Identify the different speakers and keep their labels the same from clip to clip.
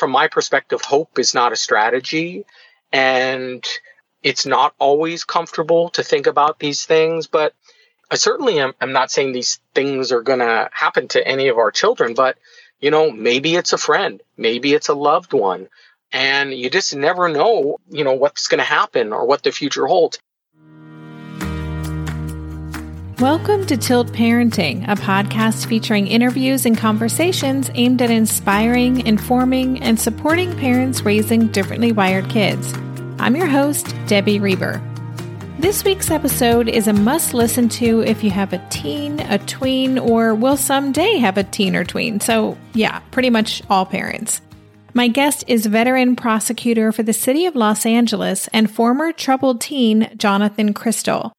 Speaker 1: from my perspective, hope is not a strategy. And it's not always comfortable to think about these things, but I certainly am, am not saying these things are going to happen to any of our children, but you know, maybe it's a friend, maybe it's a loved one, and you just never know, you know, what's going to happen or what the future holds.
Speaker 2: Welcome to Tilt Parenting, a podcast featuring interviews and conversations aimed at inspiring, informing, and supporting parents raising differently wired kids. I'm your host, Debbie Reber. This week's episode is a must listen to if you have a teen, a tween, or will someday have a teen or tween. So, yeah, pretty much all parents. My guest is veteran prosecutor for the city of Los Angeles and former troubled teen Jonathan Cristall.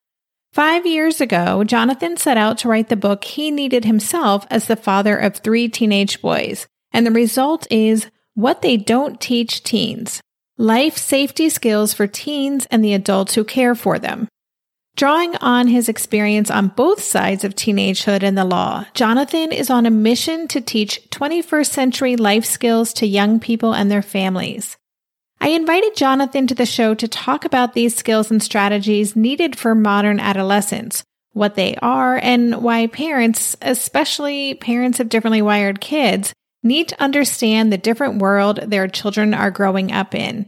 Speaker 2: Five years ago, Jonathan set out to write the book he needed himself as the father of three teenage boys. And the result is What They Don't Teach Teens Life Safety Skills for Teens and the Adults Who Care for Them. Drawing on his experience on both sides of teenagehood and the law, Jonathan is on a mission to teach 21st century life skills to young people and their families. I invited Jonathan to the show to talk about these skills and strategies needed for modern adolescents, what they are, and why parents, especially parents of differently wired kids, need to understand the different world their children are growing up in.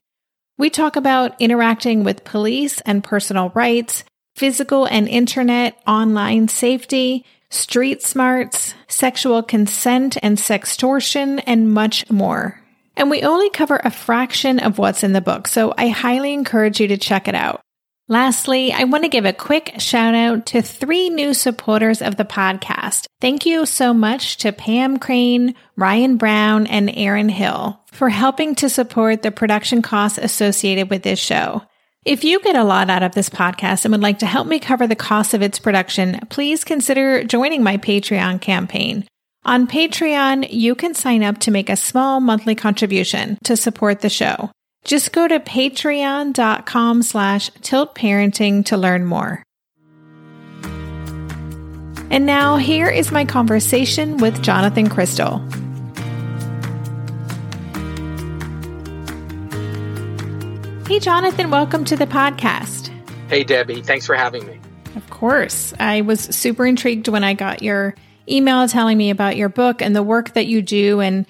Speaker 2: We talk about interacting with police and personal rights, physical and internet online safety, street smarts, sexual consent and sextortion, and much more. And we only cover a fraction of what's in the book, so I highly encourage you to check it out. Lastly, I want to give a quick shout out to three new supporters of the podcast. Thank you so much to Pam Crane, Ryan Brown, and Aaron Hill for helping to support the production costs associated with this show. If you get a lot out of this podcast and would like to help me cover the cost of its production, please consider joining my Patreon campaign. On Patreon, you can sign up to make a small monthly contribution to support the show. Just go to patreon.com slash tiltparenting to learn more. And now here is my conversation with Jonathan Cristall. Hey, Jonathan, welcome to the podcast.
Speaker 1: Hey, Debbie. Thanks for having me.
Speaker 2: Of course. I was super intrigued when I got your email telling me about your book and the work that you do. And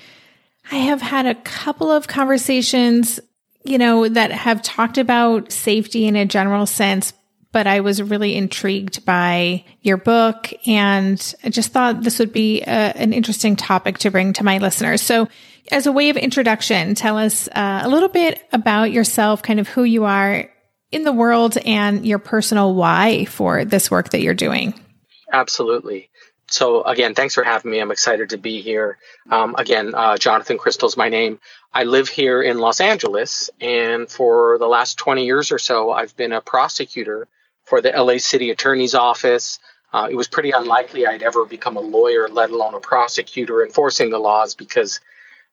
Speaker 2: I have had a couple of conversations, you know, that have talked about safety in a general sense, but I was really intrigued by your book and I just thought this would be a, an interesting topic to bring to my listeners. So, as a way of introduction, tell us uh, a little bit about yourself, kind of who you are in the world and your personal why for this work that you're doing.
Speaker 1: Absolutely. So again, thanks for having me. I'm excited to be here. Um, again, uh, Jonathan Cristall's my name. I live here in Los Angeles, and for the last 20 years or so, I've been a prosecutor for the LA City Attorney's Office. Uh, it was pretty unlikely I'd ever become a lawyer, let alone a prosecutor enforcing the laws, because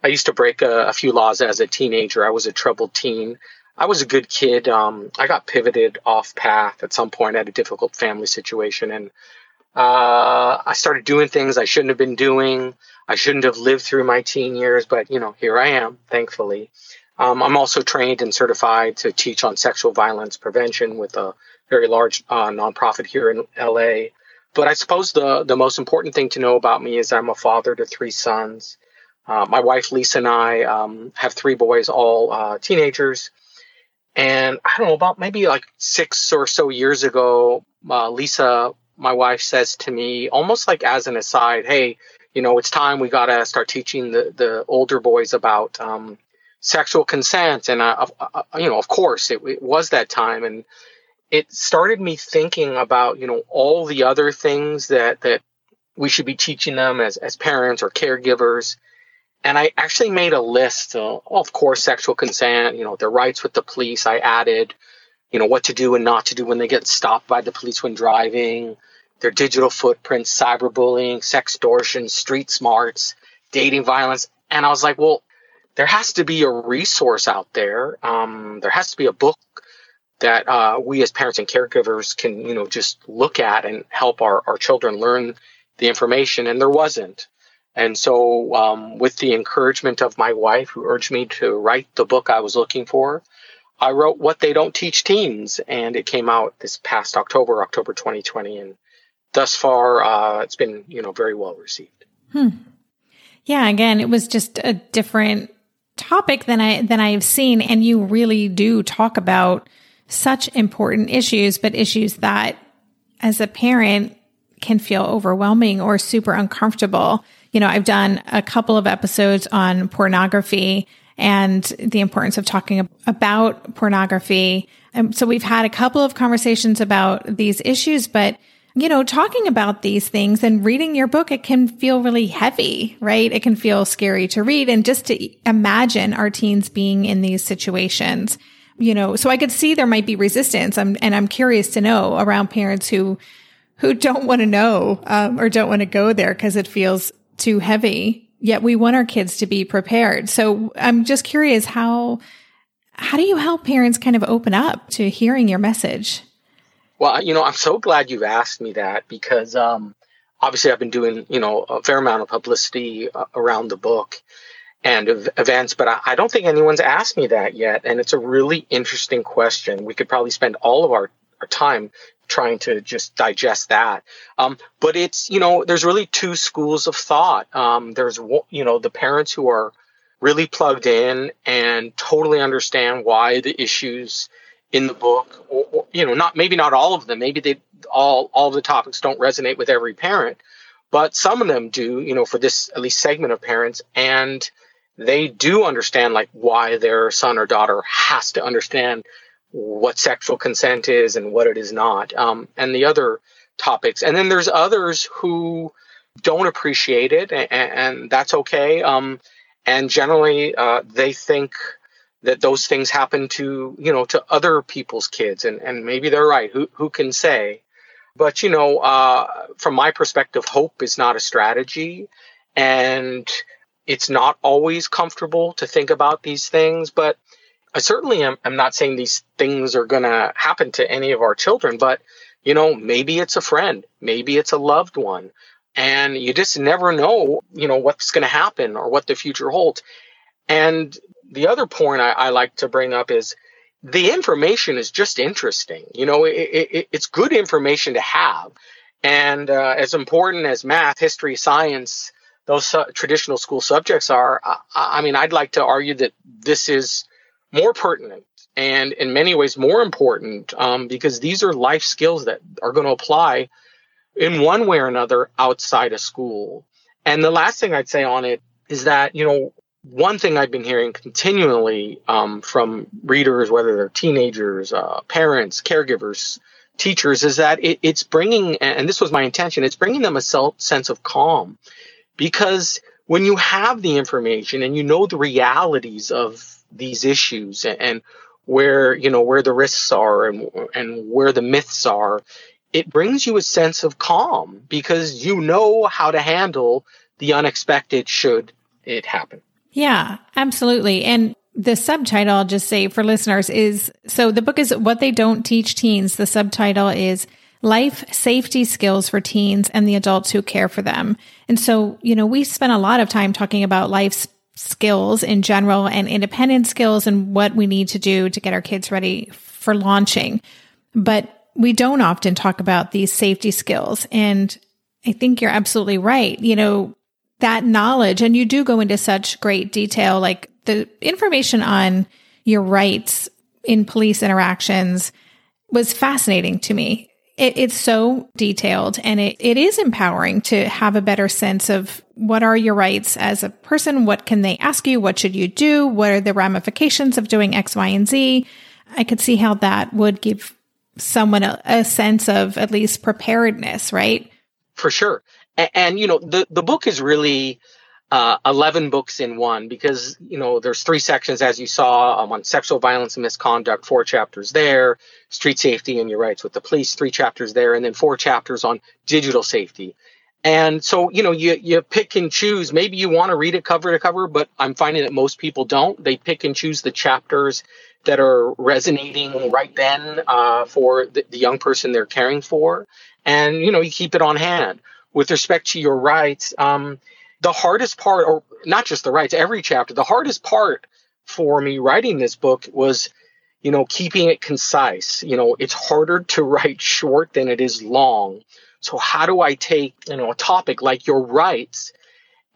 Speaker 1: I used to break a, a few laws as a teenager. I was a troubled teen. I was a good kid. Um, I got pivoted off path at some point. I had a difficult family situation, and uh, I started doing things I shouldn't have been doing. I shouldn't have lived through my teen years, but you know, here I am, thankfully. Um, I'm also trained and certified to teach on sexual violence prevention with a very large uh, nonprofit here in LA. But I suppose the the most important thing to know about me is I'm a father to three sons. Uh, my wife Lisa and I um, have three boys, all uh, teenagers. And I don't know about maybe like six or so years ago, uh, Lisa my wife says to me, almost like as an aside, hey, you know, it's time we got to start teaching the, the older boys about um, sexual consent. And, uh, uh, you know, of course, it, it, was that time. And it started me thinking about, you know, all the other things that, that we should be teaching them as, as parents or caregivers. And I actually made a list, of course, sexual consent, you know, their rights with the police. I added, you know, what to do and not to do when they get stopped by the police when driving, their digital footprints, cyberbullying, sextortion, street smarts, dating violence. And I was like, well, there has to be a resource out there. Um, there has to be a book that uh, we as parents and caregivers can, you know, just look at and help our, our children learn the information. And there wasn't. And so, um, with the encouragement of my wife, who urged me to write the book I was looking for, I wrote What They Don't Teach Teens, and it came out this past October, October 2020. And thus far, uh, it's been, you know, very well received.
Speaker 2: Hmm. Yeah, again, it was just a different topic than I than I've seen, and you really do talk about such important issues, but issues that, as a parent, can feel overwhelming or super uncomfortable. You know, I've done a couple of episodes on pornography and the importance of talking about pornography. And so we've had a couple of conversations about these issues, but you know, talking about these things and reading your book, it can feel really heavy, right? It can feel scary to read and just to imagine our teens being in these situations, you know, so I could see there might be resistance. I'm, and I'm curious to know around parents who, who don't want to know, um, or don't want to go there because it feels too heavy. Yet we want our kids to be prepared. So I'm just curious how, how do you help parents kind of open up to hearing your message?
Speaker 1: Well, you know, I'm so glad you've asked me that because um, obviously I've been doing, you know, a fair amount of publicity uh, around the book and events, but I, I, don't think anyone's asked me that yet. And it's a really interesting question. We could probably spend all of our, our time trying to just digest that. Um, but it's, you know, there's really two schools of thought. Um, there's, you know, the parents who are really plugged in and totally understand why the issues in the book, or, or, you know, not maybe not all of them. Maybe they all all the topics don't resonate with every parent, but some of them do. You know, for this at least segment of parents, and they do understand like why their son or daughter has to understand what sexual consent is and what it is not, um, and the other topics. And then there's others who don't appreciate it, and, and that's okay. Um, and generally, uh, they think that those things happen to you know to other people's kids. And and maybe they're right. Who who can say? But you know uh, from my perspective hope is not a strategy. And it's not always comfortable to think about these things. But i certainly am i'm not saying these things are going to happen to any of our children. But you know maybe it's a friend. Maybe it's a loved one. And you just never know you know what's going to happen or what the future holds. And the other point I, I, like to bring up is the information is just interesting. You know, it, it, it's good information to have. And uh, as important as math, history, science, those su- traditional school subjects are, I, I mean, I'd like to argue that this is more pertinent and in many ways more important um, because these are life skills that are going to apply in one way or another outside of school. And the last thing I'd say on it is that, you know, one thing I've been hearing continually um, from readers, whether they're teenagers, uh, parents, caregivers, teachers, is that it, it's bringing, and this was my intention, it's bringing them a self, sense of calm. Because when you have the information and you know the realities of these issues and, and where, you know, where the risks are and, and where the myths are, it brings you a sense of calm because you know how to handle the unexpected should it happen.
Speaker 2: Yeah, absolutely. And the subtitle, I'll just say for listeners, is so the book is What They Don't Teach Teens. The subtitle is Life Safety Skills for Teens and the Adults Who Care for Them. And so, you know, we spent a lot of time talking about life skills in general and independent skills and what we need to do to get our kids ready for launching. But we don't often talk about these safety skills. And I think you're absolutely right. You know, that knowledge, and you do go into such great detail, like the information on your rights in police interactions was fascinating to me. It, it's so detailed and it, it is empowering to have a better sense of what are your rights as a person? What can they ask you? What should you do? What are the ramifications of doing X, Y, and Z? I could see how that would give someone a, a sense of at least preparedness, right?
Speaker 1: For sure. And, you know, the, the book is really uh, 11 books in one because, you know, there's three sections, as you saw, um, on sexual violence and misconduct, four chapters there, street safety and your rights with the police, three chapters there, and then four chapters on digital safety. And so, you know, you, you pick and choose. Maybe you want to read it cover to cover, but I'm finding that most people don't. They pick and choose the chapters that are resonating right then uh, for the, the young person they're caring for. And, you know, you keep it on hand with respect to your rights, um, the hardest part, or not just the rights, every chapter, the hardest part for me writing this book was, you know, keeping it concise. You know, it's harder to write short than it is long. So how do I take, you know, a topic like your rights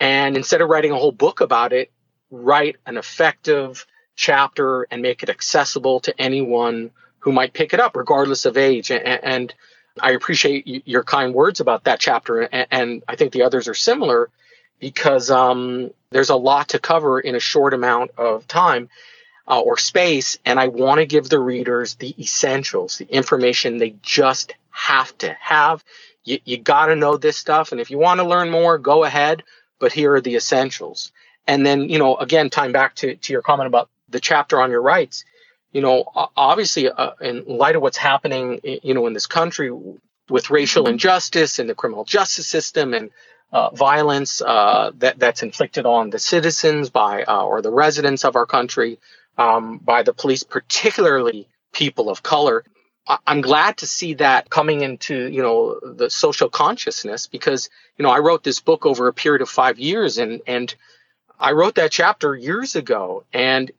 Speaker 1: and instead of writing a whole book about it, write an effective chapter and make it accessible to anyone who might pick it up, regardless of age. And, and I appreciate your kind words about that chapter. And, I think the others are similar because um, there's a lot to cover in a short amount of time uh, or space. And I want to give the readers the essentials, the information they just have to have. You, you got to know this stuff. And if you want to learn more, go ahead. But here are the essentials. And then, you know, again, time back to, to your comment about the chapter on your rights. You know, obviously, uh, in light of what's happening, you know, in this country with racial injustice and the criminal justice system and uh, violence uh, that that's inflicted on the citizens by uh, or the residents of our country um, by the police, particularly people of color. I'm glad to see that coming into, you know, the social consciousness because, you know, I wrote this book over a period of five years and, and I wrote that chapter years ago and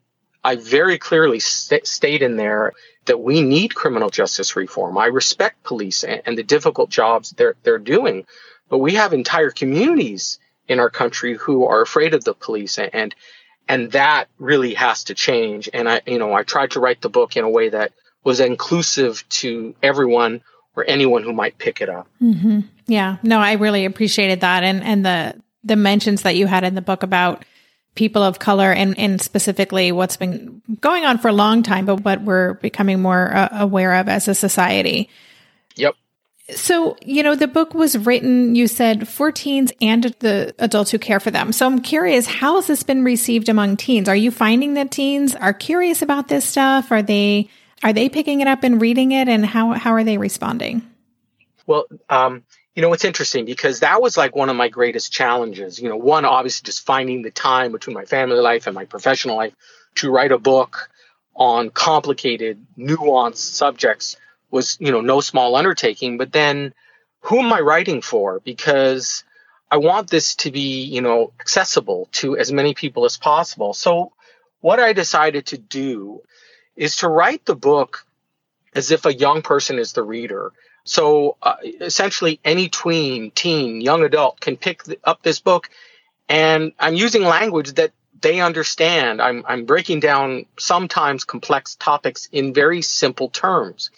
Speaker 1: I very clearly st- state in there that we need criminal justice reform. I respect police and, and the difficult jobs they're, they're doing, but we have entire communities in our country who are afraid of the police and, and that really has to change. And I, you know, I tried to write the book in a way that was inclusive to everyone or anyone who might pick it up.
Speaker 2: Mm-hmm. Yeah, no, I really appreciated that, and and the the mentions that you had in the book about people of color and and specifically what's been going on for a long time, but what we're becoming more uh, aware of as a society.
Speaker 1: Yep.
Speaker 2: So, you know, the book was written, you said, for teens and the adults who care for them. So I'm curious, how has this been received among teens? Are you finding that teens are curious about this stuff? Are they are they picking it up and reading it, and how how are they responding?
Speaker 1: Well, um, you know, it's interesting because that was like one of my greatest challenges. You know, one obviously just finding the time between my family life and my professional life to write a book on complicated, nuanced subjects was, you know, no small undertaking. But then, who am I writing for? Because I want this to be, you know, accessible to as many people as possible. So, what I decided to do is to write the book as if a young person is the reader. So uh, essentially, any tween, teen, young adult can pick up this book, and I'm using language that they understand. I'm, I'm breaking down sometimes complex topics in very simple terms.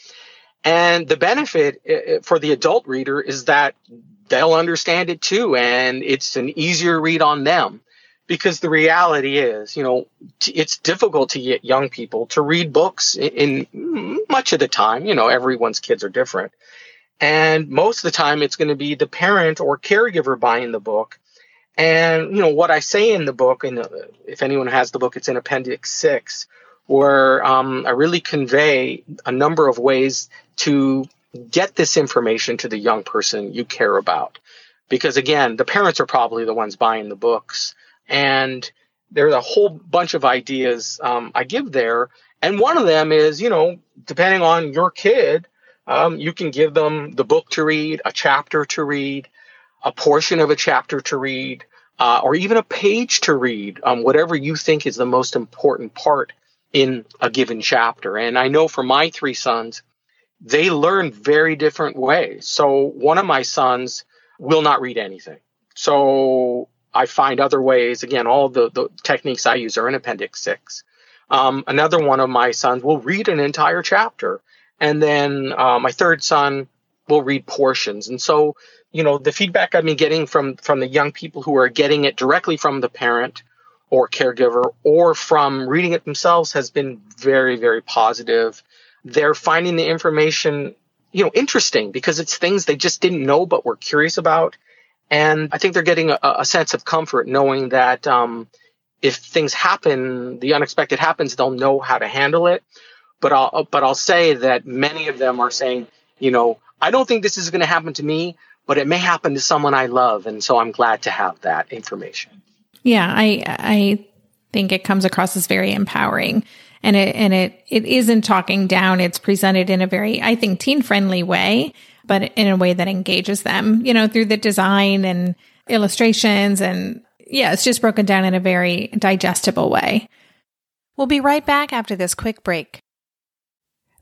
Speaker 1: And the benefit for the adult reader is that they'll understand it too, and it's an easier read on them because the reality is, you know, it's difficult to get young people to read books in, much of the time. You know, everyone's kids are different. And most of the time, it's going to be the parent or caregiver buying the book. And, you know, what I say in the book, and if anyone has the book, it's in Appendix 6, where um, I really convey a number of ways to get this information to the young person you care about. Because again, the parents are probably the ones buying the books and there's a whole bunch of ideas um, I give there. And one of them is, you know, depending on your kid, um, you can give them the book to read, a chapter to read, a portion of a chapter to read, uh, or even a page to read, um, whatever you think is the most important part in a given chapter. And I know for my three sons, they learn very different ways. So one of my sons will not read anything. So I find other ways. Again, all the, the techniques I use are in Appendix 6. Um, another one of my sons will read an entire chapter. And then uh, my third son will read portions. And so, you know, the feedback I've been getting from, from the young people who are getting it directly from the parent or caregiver or from reading it themselves has been very, very positive. They're finding the information, you know, interesting because it's things they just didn't know but were curious about. And I think they're getting a, a sense of comfort knowing that um, if things happen, the unexpected happens, they'll know how to handle it. But I'll but I'll say that many of them are saying, you know, I don't think this is going to happen to me, but it may happen to someone I love, and so I'm glad to have that information.
Speaker 2: Yeah, I I think it comes across as very empowering. And it and it it isn't talking down. It's presented in a very, I think, teen friendly way but in a way that engages them, you know, through the design and illustrations and yeah, it's just broken down in a very digestible way. We'll be right back after this quick break.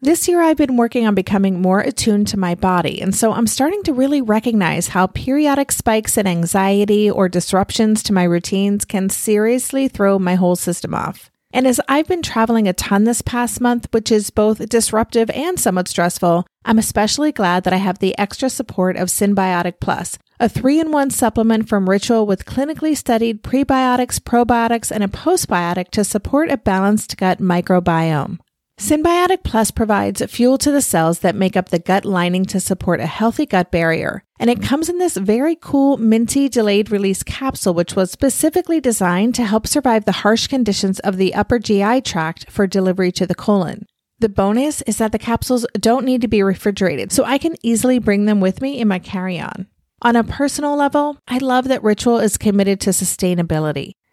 Speaker 2: This year, I've been working on becoming more attuned to my body, and so I'm starting to really recognize how periodic spikes in anxiety or disruptions to my routines can seriously throw my whole system off. And as I've been traveling a ton this past month, which is both disruptive and somewhat stressful, I'm especially glad that I have the extra support of Synbiotic Plus, a three in one supplement from Ritual with clinically studied prebiotics, probiotics, and a postbiotic to support a balanced gut microbiome. Synbiotic Plus provides fuel to the cells that make up the gut lining to support a healthy gut barrier. And it comes in this very cool minty delayed release capsule, which was specifically designed to help survive the harsh conditions of the upper GI tract for delivery to the colon. The bonus is that the capsules don't need to be refrigerated, so I can easily bring them with me in my carry on. On a personal level, I love that Ritual is committed to sustainability.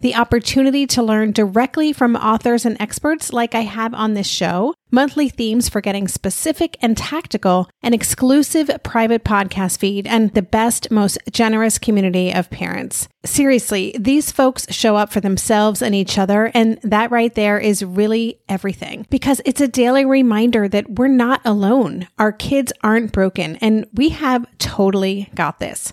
Speaker 2: the opportunity to learn directly from authors and experts like I have on this show, monthly themes for getting specific and tactical, an exclusive private podcast feed, and the best, most generous community of parents. Seriously, these folks show up for themselves and each other, and that right there is really everything because it's a daily reminder that we're not alone. Our kids aren't broken, and we have totally got this.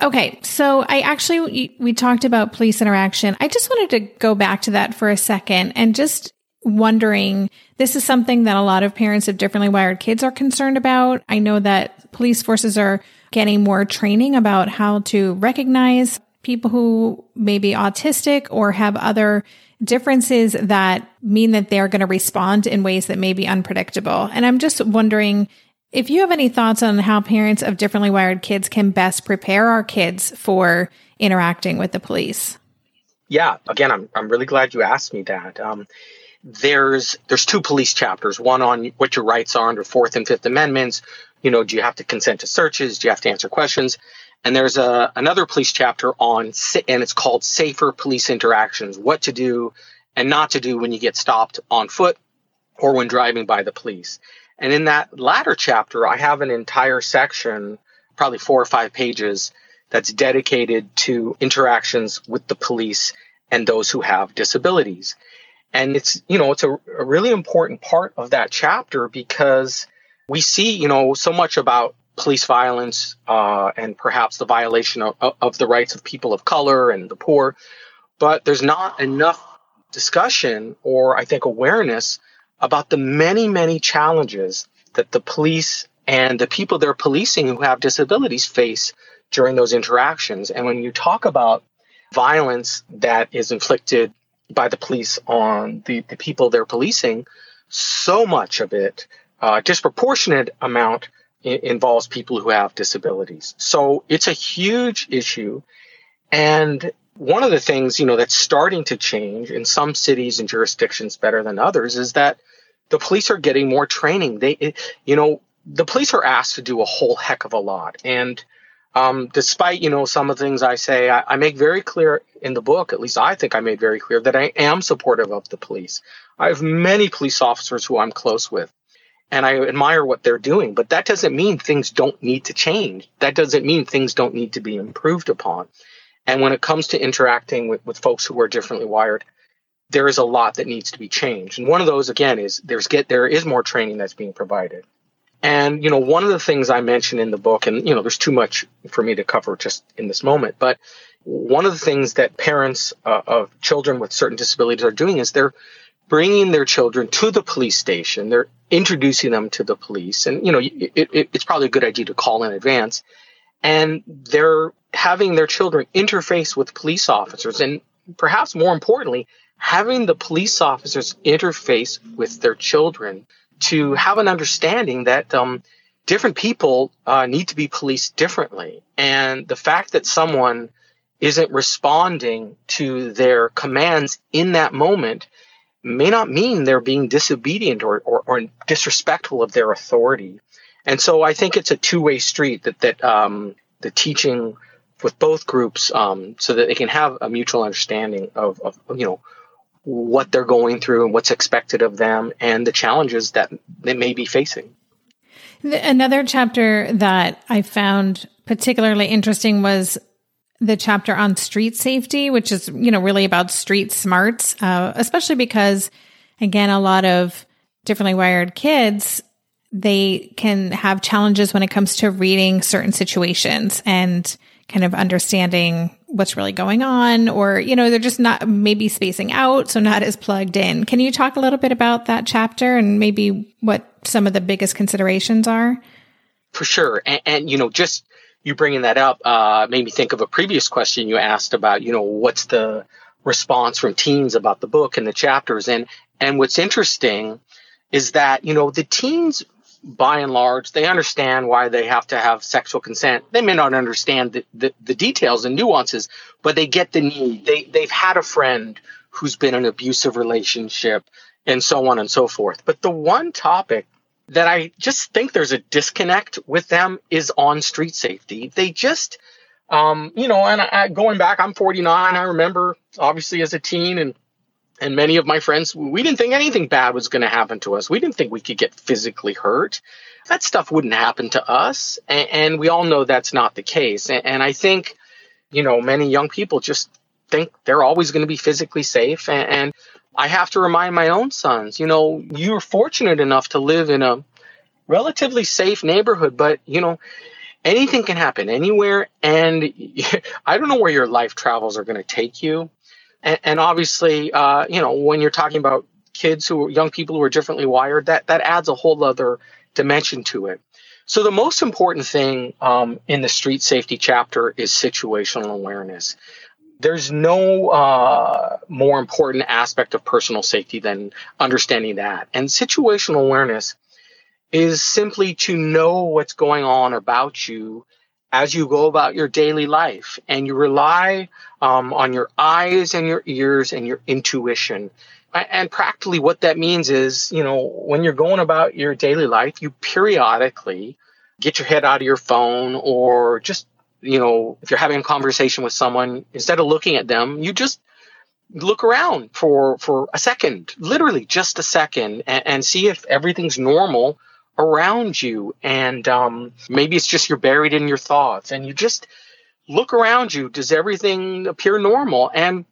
Speaker 2: Okay, so I actually we talked about police interaction. I just wanted to go back to that for a second and just wondering this is something that a lot of parents of differently wired kids are concerned about. I know that police forces are getting more training about how to recognize people who may be autistic or have other differences that mean that they're going to respond in ways that may be unpredictable. And I'm just wondering if you have any thoughts on how parents of differently wired kids can best prepare our kids for interacting with the police.
Speaker 1: Yeah, again, I'm, I'm really glad you asked me that. Um, there's there's two police chapters. One on what your rights are under Fourth and Fifth Amendments. You know, do you have to consent to searches? Do you have to answer questions? And there's a another police chapter on and it's called Safer Police Interactions: What to do and not to do when you get stopped on foot or when driving by the police. And in that latter chapter, I have an entire section, probably four or five pages, that's dedicated to interactions with the police and those who have disabilities. And it's, you know, it's a, a really important part of that chapter because we see, you know, so much about police violence uh, and perhaps the violation of, of the rights of people of color and the poor, but there's not enough discussion or I think awareness about the many, many challenges that the police and the people they're policing who have disabilities face during those interactions. And when you talk about violence that is inflicted by the police on the, the people they're policing, so much of it, a uh, disproportionate amount, I- involves people who have disabilities. So it's a huge issue. And one of the things, you know, that's starting to change in some cities and jurisdictions better than others is that the police are getting more training. They, you know, the police are asked to do a whole heck of a lot. And um, despite, you know, some of the things I say, I, I make very clear in the book, at least I think I made very clear that I am supportive of the police. I have many police officers who I'm close with and I admire what they're doing, but that doesn't mean things don't need to change. That doesn't mean things don't need to be improved upon. And when it comes to interacting with, with folks who are differently wired, there is a lot that needs to be changed. And one of those, again, is there's get there is more training that's being provided. And you know, one of the things I mentioned in the book, and you know, there's too much for me to cover just in this moment, but one of the things that parents uh, of children with certain disabilities are doing is they're bringing their children to the police station. They're introducing them to the police. And, you know, it, it, it's probably a good idea to call in advance. And they're having their children interface with police officers. And perhaps more importantly, having the police officers interface with their children to have an understanding that um, different people uh, need to be policed differently. And the fact that someone isn't responding to their commands in that moment may not mean they're being disobedient or, or, or disrespectful of their authority. And so I think it's a two-way street that, that um, the teaching with both groups um, so that they can have a mutual understanding of, of, you know, what they're going through and what's expected of them and the challenges that they may be facing.
Speaker 2: Another chapter that I found particularly interesting was the chapter on street safety, which is, you know, really about street smarts, uh, especially because, again, a lot of differently wired kids, they can have challenges when it comes to reading certain situations and kind of understanding what's really going on, or, you know, they're just not maybe spacing out, so not as plugged in. Can you talk a little bit about that chapter and maybe what some of the biggest considerations are?
Speaker 1: For sure. And, and you know, just you bringing that up uh, made me think of a previous question you asked about, you know, what's the response from teens about the book and the chapters. And, and what's interesting is that, you know, the teens, by and large, they understand why they have to have sexual consent. They may not understand the, the, the details and nuances, but they get the need. They, they've had a friend who's been in an abusive relationship and so on and so forth. But the one topic that I just think there's a disconnect with them is on street safety. They just, um, you know, and I, going back, I'm 49. I remember obviously as a teen and and many of my friends, we didn't think anything bad was going to happen to us. We didn't think we could get physically hurt. That stuff wouldn't happen to us. And, and we all know that's not the case. And, and, I think, you know, many young people just think they're always going to be physically safe. And, and I have to remind my own sons, you know, you're fortunate enough to live in a relatively safe neighborhood, but you know, anything can happen anywhere. And I don't know where your life travels are going to take you. And, and obviously, uh, you know, when you're talking about kids who are young people who are differently wired, that, that adds a whole other dimension to it. So the most important thing um, in the street safety chapter is situational awareness there's no uh, more important aspect of personal safety than understanding that. And situational awareness is simply to know what's going on about you as you go about your daily life. And you rely um, on your eyes and your ears and your intuition. And practically, what that means is, you know, when you're going about your daily life, you periodically get your head out of your phone or just you know, if you're having a conversation with someone, instead of looking at them, you just look around for, for a second, literally just a second and, and see if everything's normal around you. And, um, maybe it's just you're buried in your thoughts and you just look around you. Does everything appear normal? And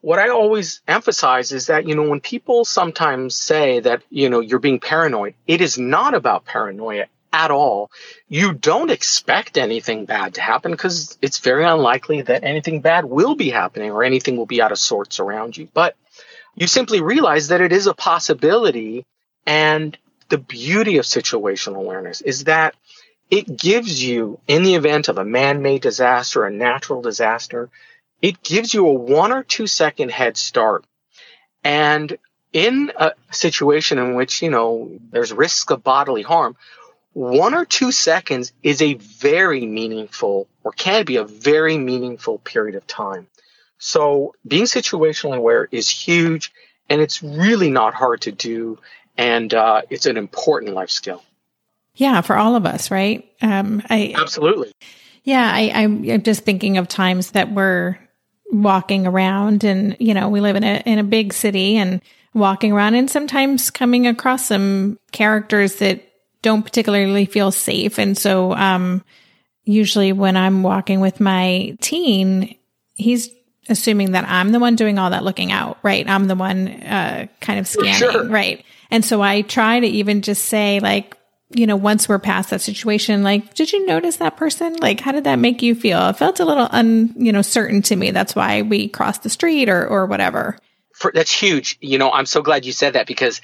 Speaker 1: what I always emphasize is that, you know, when people sometimes say that, you know, you're being paranoid, it is not about paranoia at all, you don't expect anything bad to happen because it's very unlikely that anything bad will be happening or anything will be out of sorts around you. But you simply realize that it is a possibility. And the beauty of situational awareness is that it gives you, in the event of a man made disaster, a natural disaster, it gives you a one or two second head start. And in a situation in which, you know, there's risk of bodily harm, one or two seconds is a very meaningful or can be a very meaningful period of time. So being situationally aware is huge and it's really not hard to do. And uh, it's an important life skill.
Speaker 2: Yeah, for all of us, right? Um,
Speaker 1: I absolutely.
Speaker 2: Yeah, I, I'm just thinking of times that we're walking around, and you know, we live in a in a big city, and walking around, and sometimes coming across some characters that don't particularly feel safe, and so um, usually when I'm walking with my teen, he's assuming that I'm the one doing all that looking out, right? I'm the one uh, kind of scanning, sure. right? And so I try to even just say, like, you know, once we're past that situation, like, did you notice that person? Like, how did that make you feel? It felt a little un, you know, certain to me. That's why we crossed the street or, or whatever.
Speaker 1: For, that's huge. You know, I'm so glad you said that because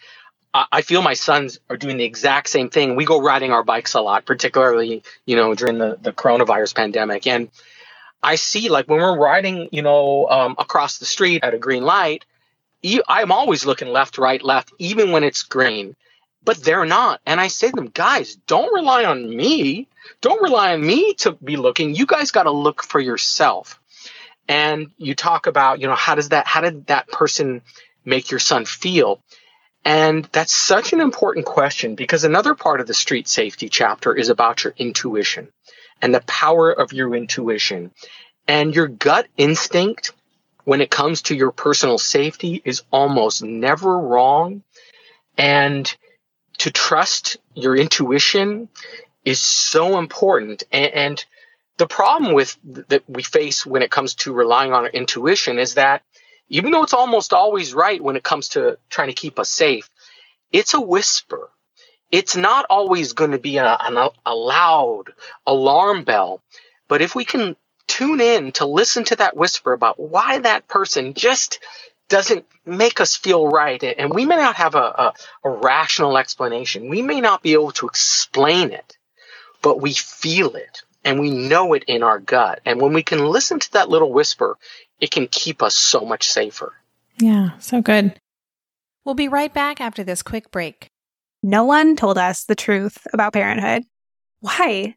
Speaker 1: I, I feel my sons are doing the exact same thing. We go riding our bikes a lot, particularly, you know, during the, the coronavirus pandemic. And I see like when we're riding, you know, um, across the street at a green light, I'm always looking left, right, left, even when it's green but they're not. And I say to them, guys, don't rely on me. Don't rely on me to be looking. You guys got to look for yourself. And you talk about, you know, how does that, how did that person make your son feel? And that's such an important question because another part of the street safety chapter is about your intuition and the power of your intuition. And your gut instinct when it comes to your personal safety is almost never wrong. And to trust your intuition is so important. And, and the problem with that we face when it comes to relying on our intuition is that even though it's almost always right when it comes to trying to keep us safe, it's a whisper. It's not always going to be a, a, a loud alarm bell. But if we can tune in to listen to that whisper about why that person just doesn't make us feel right. And we may not have a, a, a, rational explanation. We may not be able to explain it, but we feel it and we know it in our gut. And when we can listen to that little whisper, it can keep us so much safer.
Speaker 2: Yeah, so good. We'll be right back after this quick break.
Speaker 3: No one told us the truth about parenthood. Why?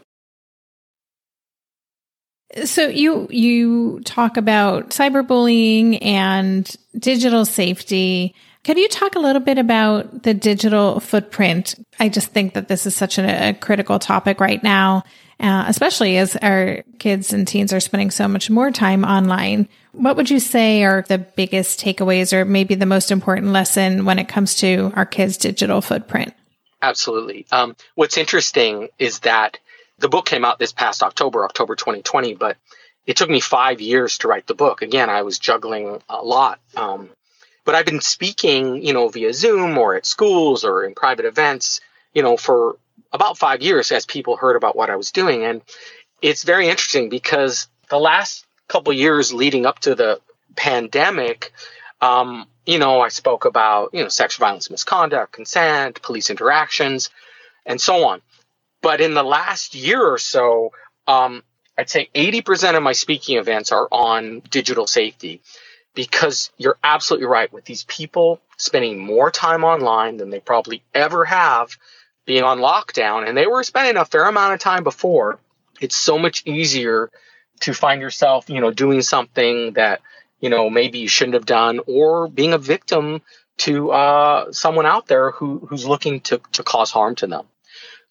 Speaker 2: So you you talk about cyberbullying and digital safety. Can you talk a little bit about the digital footprint? I just think that this is such a, a critical topic right now, uh, especially as our kids and teens are spending so much more time online. What would you say are the biggest takeaways or maybe the most important lesson when it comes to our kids' digital footprint?
Speaker 1: Absolutely. Um, what's interesting is that the book came out this past October, October 2020, but it took me five years to write the book. Again, I was juggling a lot. Um, but I've been speaking, you know, via Zoom or at schools or in private events, you know, for about five years as people heard about what I was doing. And it's very interesting because the last couple years leading up to the pandemic, um, you know, I spoke about, you know, sexual violence, misconduct, consent, police interactions, and so on. But in the last year or so, um, I'd say 80% of my speaking events are on digital safety because you're absolutely right. With these people spending more time online than they probably ever have being on lockdown and they were spending a fair amount of time before it's so much easier to find yourself you know doing something that you know maybe you shouldn't have done or being a victim to uh, someone out there who, who's looking to, to cause harm to them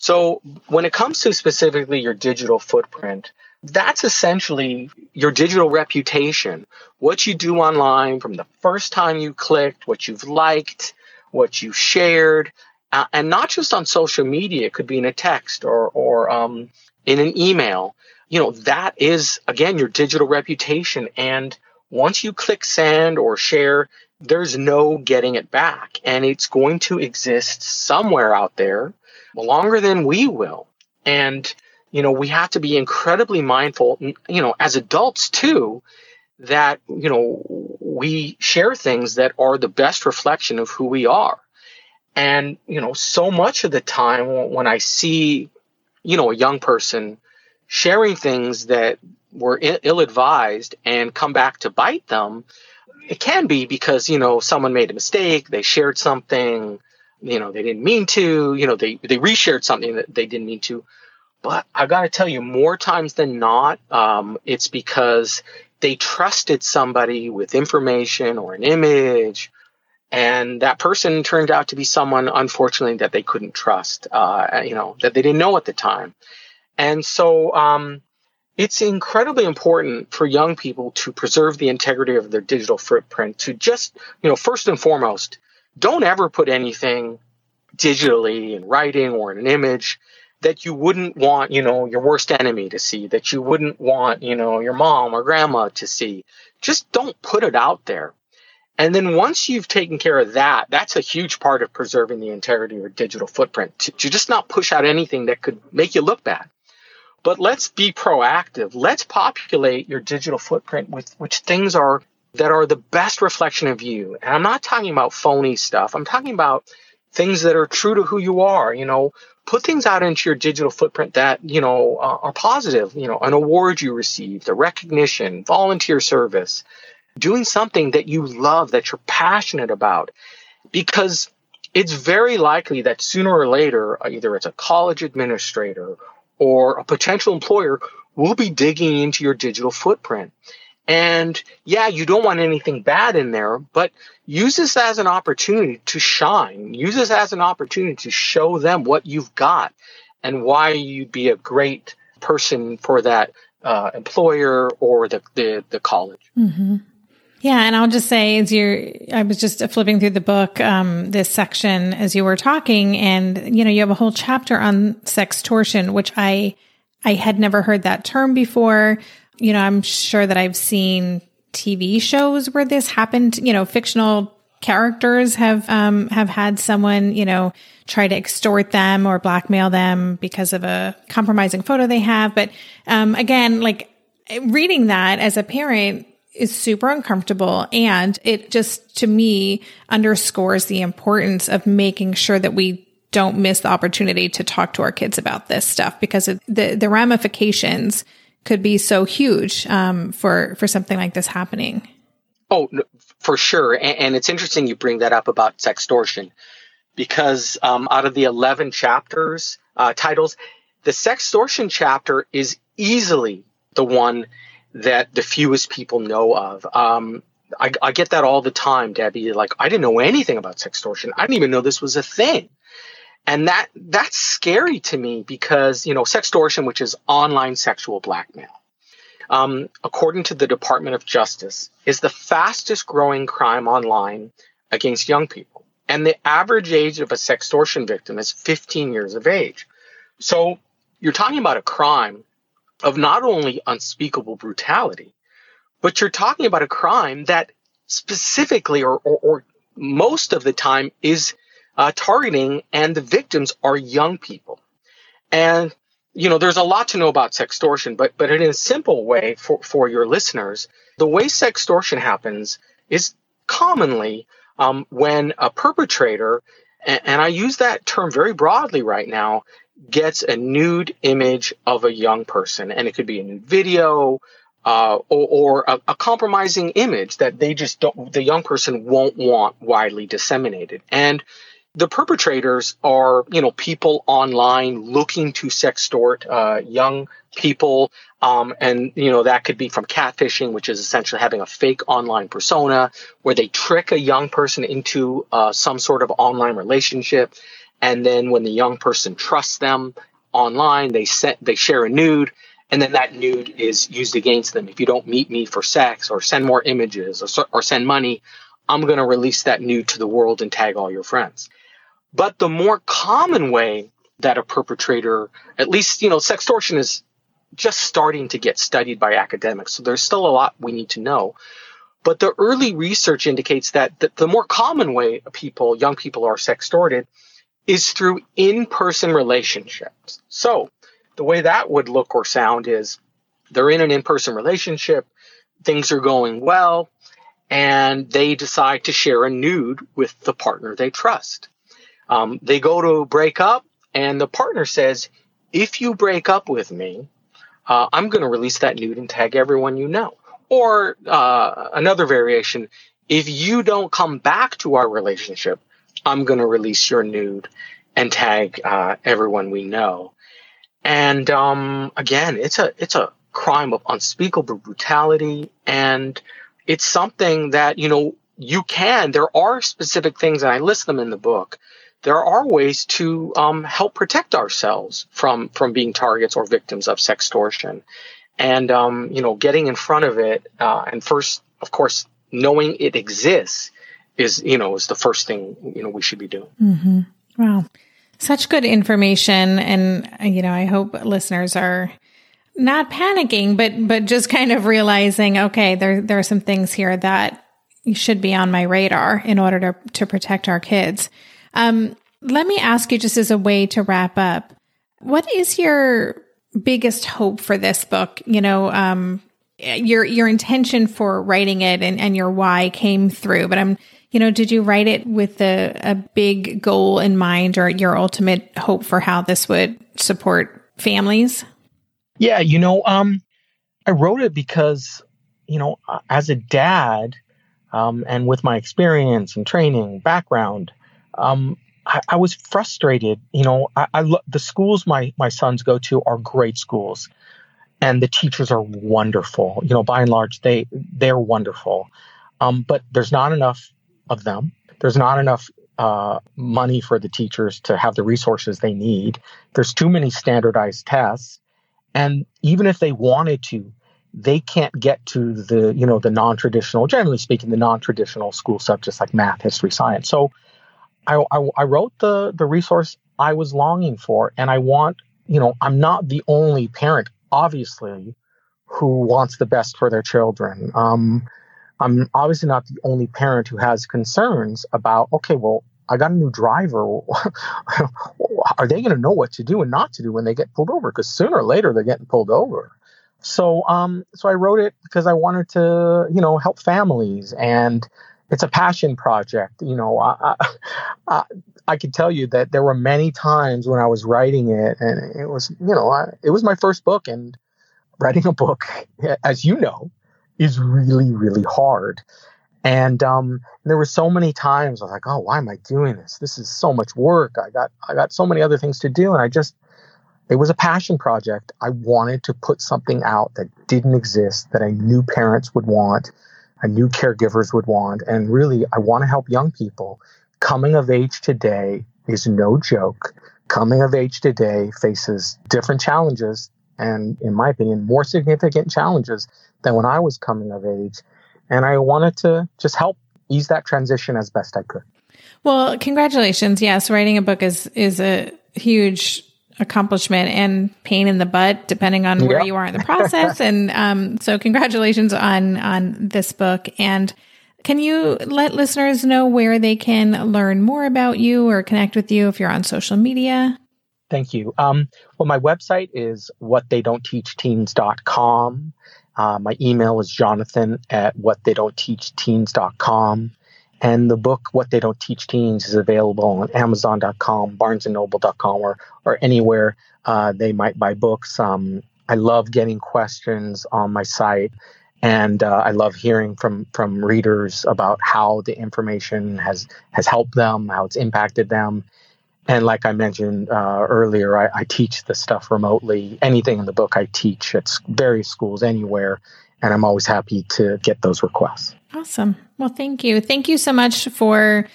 Speaker 1: so when it comes to specifically your digital footprint that's essentially your digital reputation. What you do online from the first time you clicked, what you've liked, what you shared, uh, and not just on social media. It could be in a text or, or um, in an email. You know, that is, again, your digital reputation. And once you click send or share, there's no getting it back. And it's going to exist somewhere out there longer than we will. And you know, we have to be incredibly mindful, you know, as adults too, that, you know, we share things that are the best reflection of who we are. And, you know, so much of the time when I see, you know, a young person sharing things that were ill advised and come back to bite them, it can be because, you know, someone made a mistake, they shared something, you know, they didn't mean to, you know, they, they reshared something that they didn't mean to but I got to tell you, more times than not, um, it's because they trusted somebody with information or an image, and that person turned out to be someone, unfortunately, that they couldn't trust. Uh, you know, that they didn't know at the time, and so um, it's incredibly important for young people to preserve the integrity of their digital footprint. To just, you know, first and foremost, don't ever put anything digitally in writing or in an image that you wouldn't want, you know, your worst enemy to see, that you wouldn't want, you know, your mom or grandma to see. Just don't put it out there. And then once you've taken care of that, that's a huge part of preserving the integrity of your digital footprint to, to just not push out anything that could make you look bad. But let's be proactive. Let's populate your digital footprint with which things are that are the best reflection of you. And I'm not talking about phony stuff. I'm talking about things that are true to who you are. You know, put things out into your digital footprint that, you know, uh, are positive, you know, an award you received, a recognition, volunteer service, doing something that you love, that you're passionate about. Because it's very likely that sooner or later, uh, either it's a college administrator or a potential employer will be digging into your digital footprint. And yeah, you don't want anything bad in there, but use this as an opportunity to shine. Use this as an opportunity to show them what you've got and why you'd be a great person for that uh, employer or the, the, the college.
Speaker 2: Mm-hmm. Yeah, and I'll just say, as you're, I was just flipping through the book, um, this section as you were talking, and you know, you have a whole chapter on sextortion, which I, I had never heard that term before you know, I'm sure that I've seen TV shows where this happened, you know, fictional characters have um have had someone, you know, try to extort them or blackmail them because of a compromising photo they have, but um again, like reading that as a parent is super uncomfortable. And it just to me underscores the importance of making sure that we don't miss the opportunity to talk to our kids about this stuff because the the ramifications could be so huge um, for for something like this happening.
Speaker 1: Oh, for sure, and, and it's interesting you bring that up about sextortion, because um, out of the eleven chapters uh, titles, the sextortion chapter is easily the one that the fewest people know of. Um, I, I, get that all the time, Debbie. Like, I didn't know anything about sextortion. I didn't even know this was a thing. And that that's scary to me because, you know, sextortion, which is online sexual blackmail, um, according to the Department of Justice, is the fastest growing crime online against young people. And the average age of a sextortion victim is 15 years of age. So you're talking about a crime of not only unspeakable brutality, but you're talking about a crime that specifically or, or, or most of the time is uh, targeting and the victims are young people. And, you know, there's a lot to know about sextortion, but, but in a simple way for, for your listeners, the way sextortion happens is commonly um, when a perpetrator, and, and I use that term very broadly right now, gets a nude image of a young person. And it could be a nude video, uh, or, or a, a, compromising image that they just don't, the young person won't want widely disseminated. And the perpetrators are, you know, people online looking to sextort uh, young people, um, and you know that could be from catfishing, which is essentially having a fake online persona where they trick a young person into uh, some sort of online relationship, and then when the young person trusts them online, they set they share a nude, and then that nude is used against them. If you don't meet me for sex or send more images or, or send money, I'm going to release that nude to the world and tag all your friends. But the more common way that a perpetrator, at least, you know, sextortion is just starting to get studied by academics. So there's still a lot we need to know. But the early research indicates that the, the more common way people, young people are sextorted is through in-person relationships. So the way that would look or sound is they're in an in-person relationship, things are going well, and they decide to share a nude with the partner they trust. Um, they go to break up, and the partner says, if you break up with me, uh, I'm going to release that nude and tag everyone you know. Or uh, another variation, if you don't come back to our relationship, I'm going to release your nude and tag uh, everyone we know. And um, again, it's a it's a crime of unspeakable brutality, and it's something that you know you can. There are specific things, and I list them in the book there are ways to um, help protect ourselves from from being targets or victims of sextortion, and um, you know, getting in front of it, uh, and first, of course, knowing it exists is you know is the first thing you know we should be doing.
Speaker 2: Mm-hmm. Wow, such good information, and you know, I hope listeners are not panicking, but but just kind of realizing, okay, there there are some things here that should be on my radar in order to to protect our kids. Um, let me ask you just as a way to wrap up, what is your biggest hope for this book? You know, um, your your intention for writing it and, and your why came through, but I'm you know, did you write it with a, a big goal in mind or your ultimate hope for how this would support families?
Speaker 1: Yeah, you know, um, I wrote it because, you know, as a dad, um, and with my experience and training background, um, I, I, was frustrated. You know, I, I lo- the schools my my sons go to are great schools, and the teachers are wonderful. You know, by and large, they they're wonderful. Um, but there's not enough of them. There's not enough uh, money for the teachers to have the resources they need. There's too many standardized tests, and even if they wanted to, they can't get to the you know the non-traditional, generally speaking, the non-traditional school subjects like math, history, science. So I, I, I wrote the the resource I was longing for, and I want you know I'm not the only parent, obviously, who wants the best for their children. Um, I'm obviously not the only parent who has concerns about okay, well, I got a new driver. Are they going to know what to do and not to do when they get pulled over? Because sooner or later they're getting pulled over. So, um, so I wrote it because I wanted to, you know, help families and it's a passion project. You know, I, I, I could tell you that there were many times when I was writing it, and it was, you know, I, it was my first book, and writing a book, as you know, is really, really hard. And um, there were so many times I was like, "Oh, why am I doing this? This is so much work. I got, I got so many other things to do." And I just, it was a passion project. I wanted to put something out that didn't exist that I knew parents would want I knew caregivers would want. And really, I want to help young people. Coming of age today is no joke. Coming of age today faces different challenges and, in my opinion, more significant challenges than when I was coming of age. And I wanted to just help ease that transition as best I could.
Speaker 2: Well, congratulations. Yes, writing a book is is a huge accomplishment and pain in the butt, depending on where you are in the process. and um, so, congratulations on on this book. And Can you let listeners know where they can learn more about you or connect with you if you're on social media?
Speaker 1: Thank you. Um, well, my website is whattheydon'tteachteens.com. Uh, my email is jonathan at whattheydon'tteachteens.com. And the book, What They Don't Teach Teens, is available on Amazon.com, BarnesandNoble.com, or, or anywhere uh, they might buy books. Um, I love getting questions on my site. And uh, I love hearing from from readers about how the information has has helped them, how it's impacted them. And like I mentioned uh, earlier, I, I, teach the stuff remotely. Anything in the book I teach at various schools anywhere, and I'm always happy to get those requests.
Speaker 2: Awesome. Well, thank you. Thank you so much for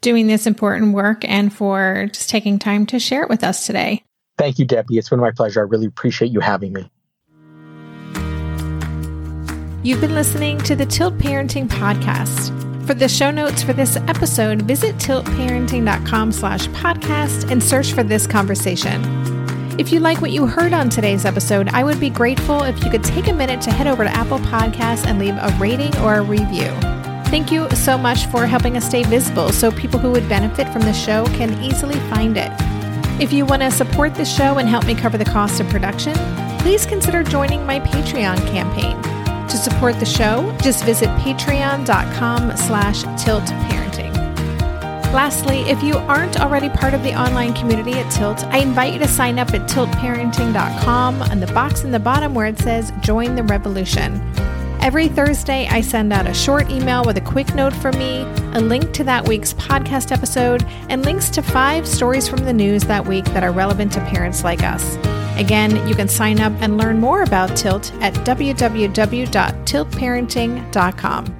Speaker 2: doing this important work and for just taking time to share it with us today.
Speaker 1: Thank you, Debbie. It's been my pleasure. I really appreciate you having me.
Speaker 2: You've been listening to the Tilt Parenting Podcast. For the show notes for this episode, visit tiltparenting.com slash podcast and search for this conversation. If you like what you heard on today's episode, I would be grateful if you could take a minute to head over to Apple Podcasts and leave a rating or a review. Thank you so much for helping us stay visible so people who would benefit from the show can easily find it. If you want to support the show and help me cover the cost of production, please consider joining my Patreon campaign. To support the show, just visit patreon.com slash tiltparenting. Lastly, if you aren't already part of the online community at Tilt, I invite you to sign up at tiltparenting.com on the box in the bottom where it says Join the Revolution. Every Thursday, I send out a short email with a quick note from me, a link to that week's podcast episode, and links to five stories from the news that week that are relevant to parents like us. Again, you can sign up and learn more about Tilt at www.tiltparenting.com.